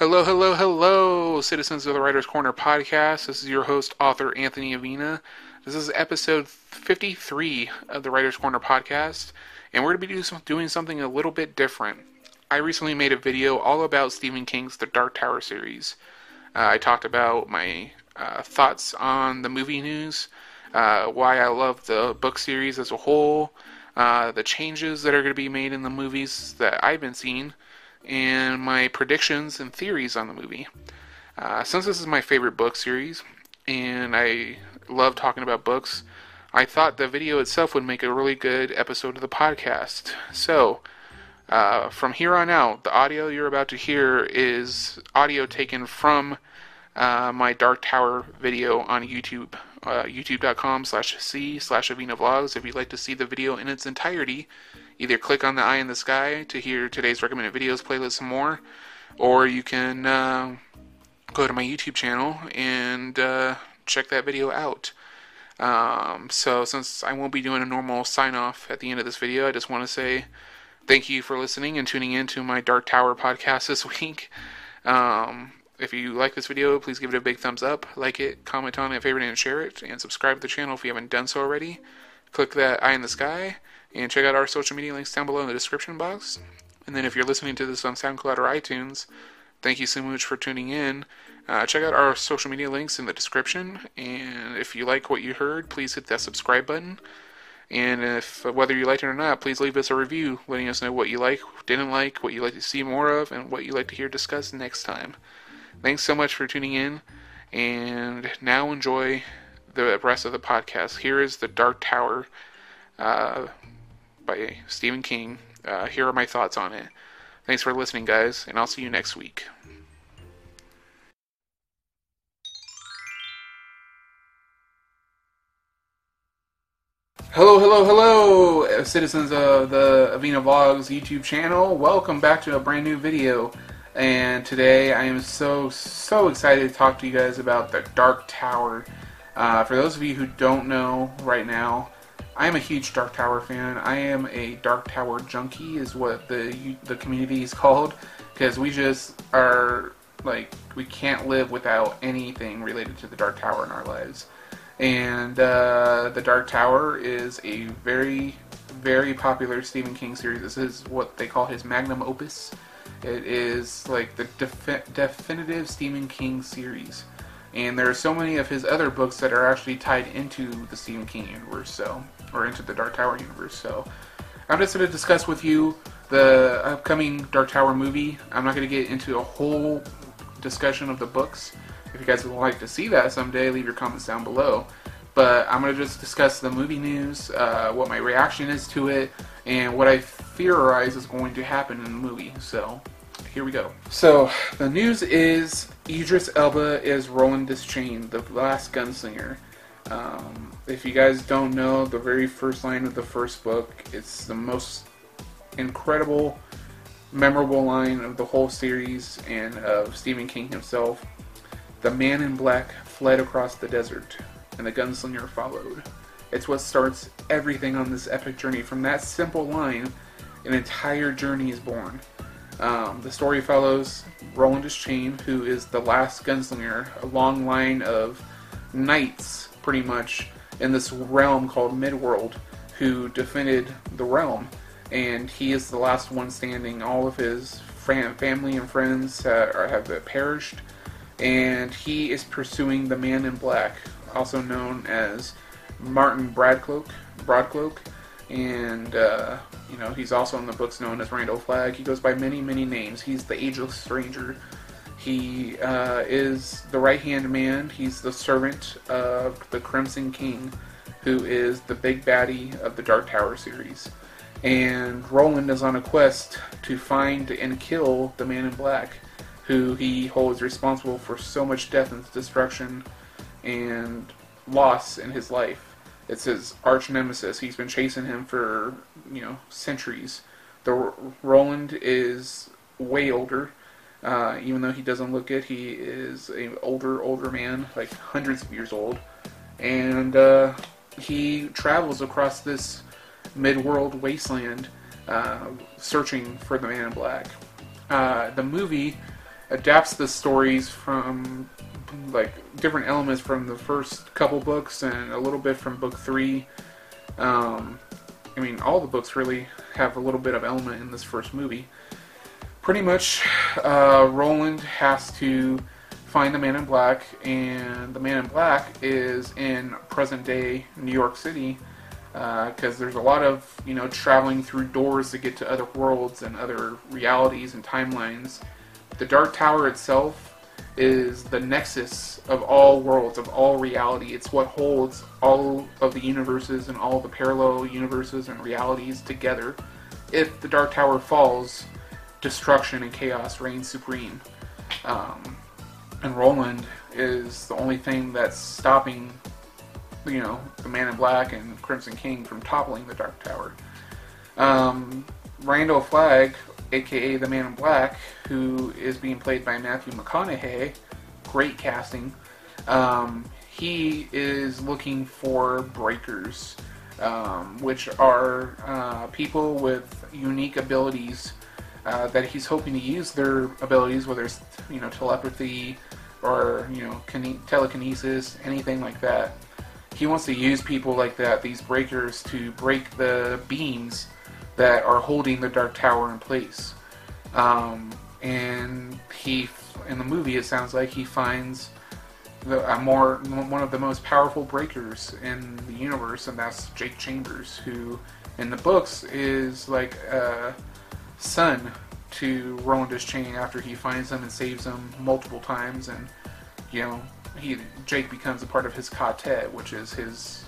Hello, hello, hello, citizens of the Writers Corner podcast. This is your host, author Anthony Avina. This is episode 53 of the Writers Corner podcast, and we're going to be doing something a little bit different. I recently made a video all about Stephen King's The Dark Tower series. Uh, I talked about my uh, thoughts on the movie news, uh, why I love the book series as a whole, uh, the changes that are going to be made in the movies that I've been seeing, and my predictions and theories on the movie. Uh, since this is my favorite book series, and I love talking about books, I thought the video itself would make a really good episode of the podcast. So, uh, from here on out, the audio you're about to hear is audio taken from uh, my Dark Tower video on YouTube, uh, youtube.com slash c slash Avina Vlogs. If you'd like to see the video in its entirety, either click on the eye in the sky to hear today's recommended videos playlist some more, or you can uh, go to my YouTube channel and uh, check that video out. Um, so since I won't be doing a normal sign off at the end of this video, I just want to say thank you for listening and tuning in to my Dark Tower podcast this week. Um, if you like this video, please give it a big thumbs up, like it, comment on it, favorite it, and share it, and subscribe to the channel if you haven't done so already. Click that eye in the sky, and check out our social media links down below in the description box. And then if you're listening to this on SoundCloud or iTunes, thank you so much for tuning in. Uh, check out our social media links in the description, and if you like what you heard, please hit that subscribe button. And if whether you liked it or not, please leave us a review, letting us know what you like, didn't like, what you'd like to see more of, and what you'd like to hear discussed next time. Thanks so much for tuning in, and now enjoy the rest of the podcast. Here is The Dark Tower uh, by Stephen King. Uh, here are my thoughts on it. Thanks for listening, guys, and I'll see you next week. Hello, hello, hello, citizens of the Avina Vlogs YouTube channel. Welcome back to a brand new video. And today I am so, so excited to talk to you guys about the Dark Tower. Uh, for those of you who don't know right now, I am a huge Dark Tower fan. I am a Dark Tower junkie, is what the the community is called, because we just are like we can't live without anything related to the Dark Tower in our lives. And uh, the Dark Tower is a very, very popular Stephen King series. This is what they call his magnum opus. It is like the defi- definitive Stephen King series. And there are so many of his other books that are actually tied into the Stephen King universe, so or into the Dark Tower universe. So I'm just going to discuss with you the upcoming Dark Tower movie. I'm not going to get into a whole discussion of the books. If you guys would like to see that someday, leave your comments down below. But I'm going to just discuss the movie news, uh, what my reaction is to it, and what I theorize is going to happen in the movie. So here we go. So the news is Idris Elba is Roland Deschain, the last gunslinger. Um, if you guys don't know, the very first line of the first book, it's the most incredible, memorable line of the whole series and of Stephen King himself. The man in black fled across the desert, and the gunslinger followed. It's what starts everything on this epic journey. From that simple line, an entire journey is born. Um, the story follows Roland Deschain, who is the last gunslinger, a long line of knights, pretty much, in this realm called Midworld, who defended the realm. And he is the last one standing. All of his family and friends uh, have perished, and he is pursuing the Man in Black, also known as Marten Bradcloak. Broadcloak, and uh, you know he's also in the books known as Randall Flagg. He goes by many, many names. He's the Ageless Stranger. He uh, is the right hand man. He's the servant of the Crimson King, who is the big baddie of the Dark Tower series. And Roland is on a quest to find and kill the Man in Black, who he holds responsible for so much death and destruction and loss in his life. It's his arch nemesis. He's been chasing him for you know centuries. The Roland is way older, uh, even though he doesn't look it. He is an older, older man, like hundreds of years old, and uh, he travels across this mid-world wasteland, uh, searching for the Man in Black. Uh, the movie adapts the stories from like different elements from the first couple books and a little bit from book three. Um, I mean, all the books really have a little bit of element in this first movie. Pretty much, uh, Roland has to find the Man in Black, and the Man in Black is in present day New York City because uh, there's a lot of you know traveling through doors to get to other worlds and other realities and timelines. The Dark Tower itself is the nexus of all worlds, of all reality. It's what holds all of the universes and all the parallel universes and realities together. If the Dark Tower falls, destruction and chaos reign supreme. Um, and Roland is the only thing that's stopping, you know, the Man in Black and Crimson King from toppling the Dark Tower. Um, Randall Flagg, aka the Man in Black, who is being played by Matthew McConaughey, great casting. Um, he is looking for breakers, um, which are uh, people with unique abilities uh, that he's hoping to use their abilities, whether it's you know telepathy or you know telekinesis, anything like that. He wants to use people like that, these breakers, to break the beams that are holding the Dark Tower in place. Um, and he, in the movie, it sounds like he finds the more one of the most powerful breakers in the universe, and that's Jake Chambers, who in the books is like a son to Roland Deschain after he finds him and saves him multiple times, and you know he Jake becomes a part of his ka-tet, which is his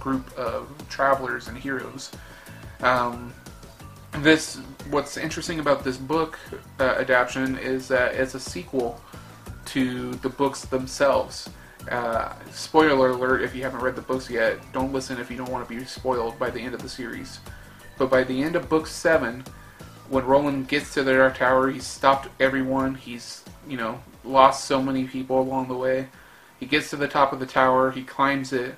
group of travelers and heroes. Um, this what's interesting about this book uh, adaptation is that it's a sequel to the books themselves. Uh, spoiler alert if you haven't read the books yet, don't listen if you don't want to be spoiled by the end of the series. But by the end of book seven, when Roland gets to the Dark Tower, he's stopped everyone. He's, you know, lost so many people along the way. He gets to the top of the tower, he climbs it,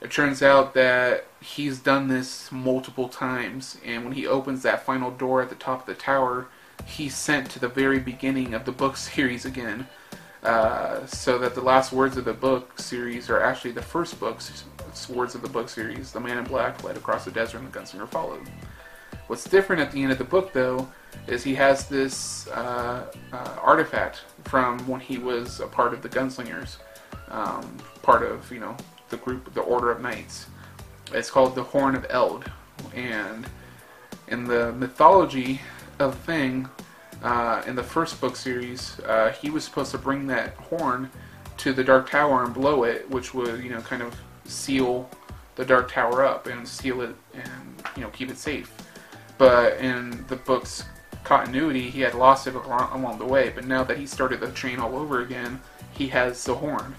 it turns out that he's done this multiple times, and when he opens that final door at the top of the tower, he's sent to the very beginning of the book series again. Uh, so that the last words of the book series are actually the first book's words of the book series. The man in black led across the desert and the gunslinger followed. What's different at the end of the book, though, is he has this uh, uh, artifact from when he was a part of the gunslingers, um, part of, you know, the group, the Order of Knights. It's called the Horn of Eld, and in the mythology of Thing, uh, in the first book series, uh, he was supposed to bring that horn to the Dark Tower and blow it, which would, you know, kind of seal the Dark Tower up and seal it and, you know, keep it safe. But in the book's continuity, he had lost it along the way. But now that he started the chain all over again, he has the horn.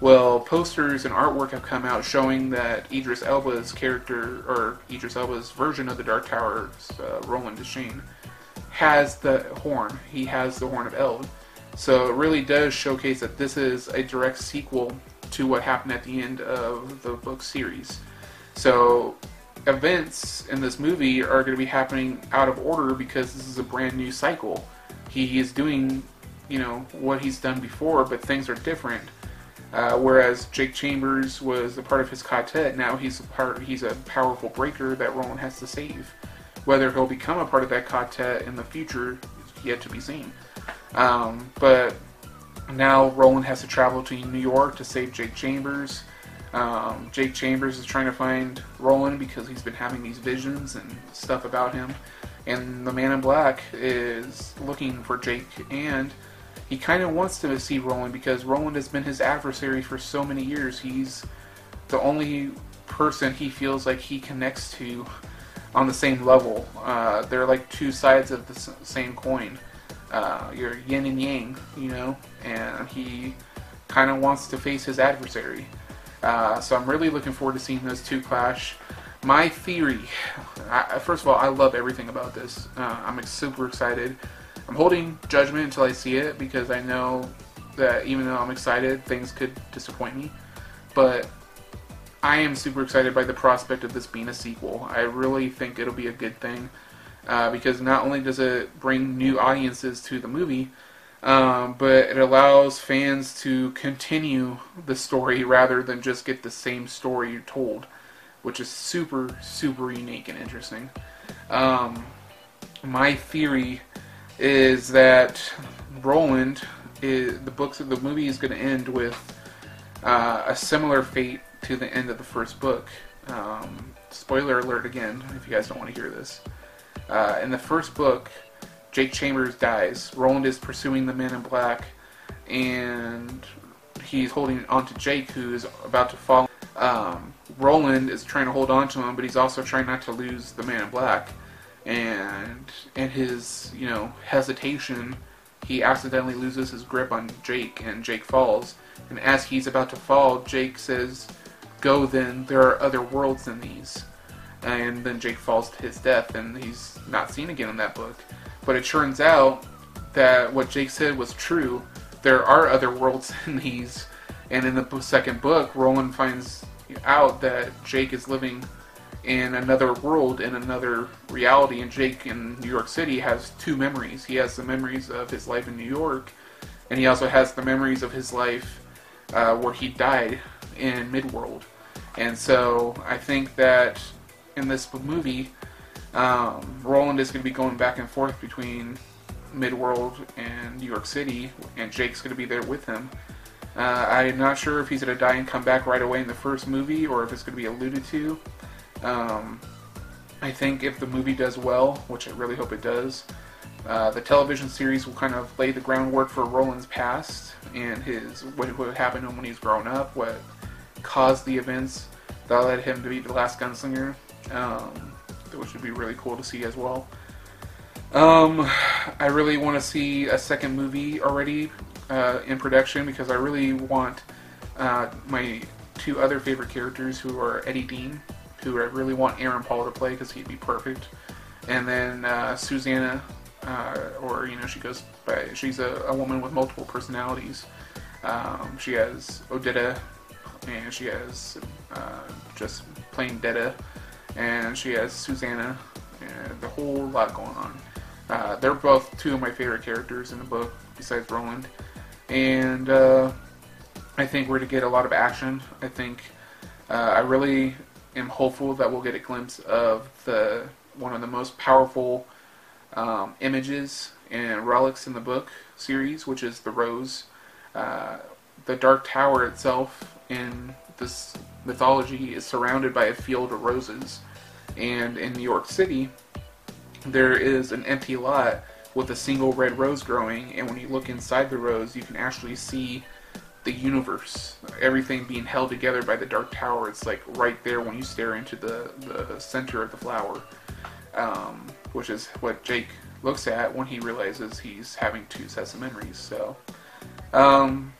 Well, posters and artwork have come out showing that Idris Elba's character, or Idris Elba's version of the Dark Tower's uh, Roland Deschain, has the horn. He has the Horn of Eld. So it really does showcase that this is a direct sequel to what happened at the end of the book series. So events in this movie are going to be happening out of order because this is a brand new cycle. He is doing, you know, what he's done before, but things are different. Uh, whereas Jake Chambers was a part of his ka-tet, now he's a part. He's a powerful breaker that Roland has to save. Whether he'll become a part of that ka-tet in the future is yet to be seen. Um, but now Roland has to travel to New York to save Jake Chambers. Um, Jake Chambers is trying to find Roland because he's been having these visions and stuff about him. And the Man in Black is looking for Jake and he kind of wants to see Roland because Roland has been his adversary for so many years. He's the only person he feels like he connects to on the same level. Uh, they're like two sides of the same coin. Uh, you're yin and yang, you know, and he kind of wants to face his adversary. Uh, so I'm really looking forward to seeing those two clash. My theory, I, first of all, I love everything about this. Uh, I'm super excited. I'm holding judgment until I see it because I know that even though I'm excited, things could disappoint me. But I am super excited by the prospect of this being a sequel. I really think it'll be a good thing uh, because not only does it bring new audiences to the movie, Um, but it allows fans to continue the story rather than just get the same story told, which is super, super unique and interesting. Um, my theory is that Roland, is, the books of the movie is going to end with uh, a similar fate to the end of the first book. Um, spoiler alert again, if you guys don't want to hear this. Uh, in the first book, Jake Chambers dies. Roland is pursuing the man in black, and he's holding on to Jake, who's about to fall. Um, Roland is trying to hold on to him, but he's also trying not to lose the man in black. And in his, you know, hesitation, he accidentally loses his grip on Jake, and Jake falls. And as he's about to fall, Jake says, "Go then. There are other worlds than these." And then Jake falls to his death, and he's not seen again in that book. But it turns out that what Jake said was true. There are other worlds than these. And in the second book, Roland finds out that Jake is living in another world, in another reality. And Jake in New York City has two memories. He has the memories of his life in New York, and he also has the memories of his life uh, where he died in Midworld. And so I think that in this movie, um, Roland is going to be going back and forth between Midworld and New York City, and Jake's going to be there with him. Uh, I'm not sure if he's going to die and come back right away in the first movie, or if it's going to be alluded to. Um, I think if the movie does well, which I really hope it does, uh, the television series will kind of lay the groundwork for Roland's past and his what, what happened to him when he's grown up, what caused the events that led him to be the last gunslinger. Um, which would be really cool to see as well. Um, I really want to see a second movie already uh, in production because I really want uh, my two other favorite characters who are Eddie Dean, who I really want Aaron Paul to play because he'd be perfect, and then uh, Susanna, uh, or you know she goes by she's a, a woman with multiple personalities. Um, she has Odetta, and she has uh, just plain Detta and she has Susanna, and the whole lot going on. Uh, they're both two of my favorite characters in the book, besides Roland. And uh, I think we're to get a lot of action. I think uh, I really am hopeful that we'll get a glimpse of the one of the most powerful um, images and relics in the book series, which is the rose. Uh, the Dark Tower itself in this mythology is surrounded by a field of roses. And in New York City, there is an empty lot with a single red rose growing, and when you look inside the rose, you can actually see the universe, everything being held together by the Dark Tower. It's like right there when you stare into the, the center of the flower, um, which is what Jake looks at when he realizes he's having two sets of memories. So, um,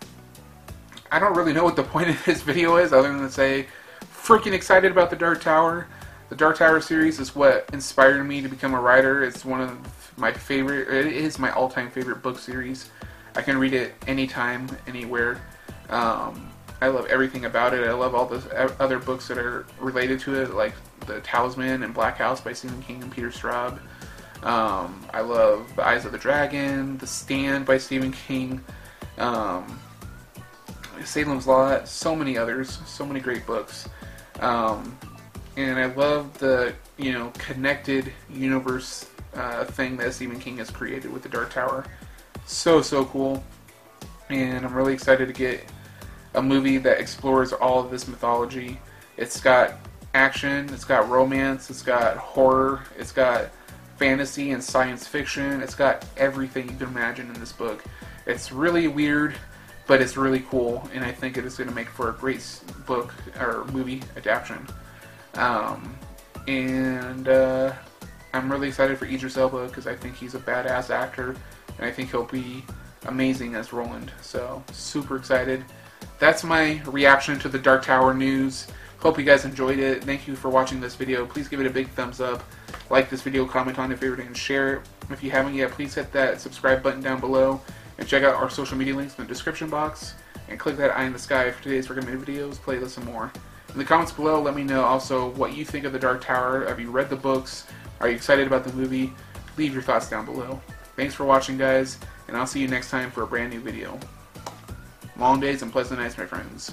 I don't really know what the point of this video is other than to say, freaking excited about the Dark Tower. The Dark Tower series is what inspired me to become a writer. It's one of my favorite, it is my all-time favorite book series. I can read it anytime, anywhere. Um, I love everything about it. I love all the other books that are related to it, like The Talisman and Black House by Stephen King and Peter Straub. Um, I love The Eyes of the Dragon, The Stand by Stephen King. Um, Salem's Lot, so many others, so many great books. Um, and I love the you know connected universe uh, thing that Stephen King has created with the Dark Tower. So so cool, and I'm really excited to get a movie that explores all of this mythology. It's got action, it's got romance, it's got horror, it's got fantasy and science fiction. It's got everything you can imagine in this book. It's really weird but it's really cool, and I think it is going to make for a great book or movie adaptation. Um, and uh, I'm really excited for Idris Elba because I think he's a badass actor, and I think he'll be amazing as Roland. So super excited. That's my reaction to the Dark Tower news. Hope you guys enjoyed it. Thank you for watching this video. Please give it a big thumbs up. Like this video, comment on it, favorite, and share it. If you haven't yet, please hit that subscribe button down below. And check out our social media links in the description box. And click that eye in the sky for today's recommended videos, playlists, and more. In the comments below, let me know also what you think of The Dark Tower. Have you read the books? Are you excited about the movie? Leave your thoughts down below. Thanks for watching, guys, and I'll see you next time for a brand new video. Long days and pleasant nights, my friends.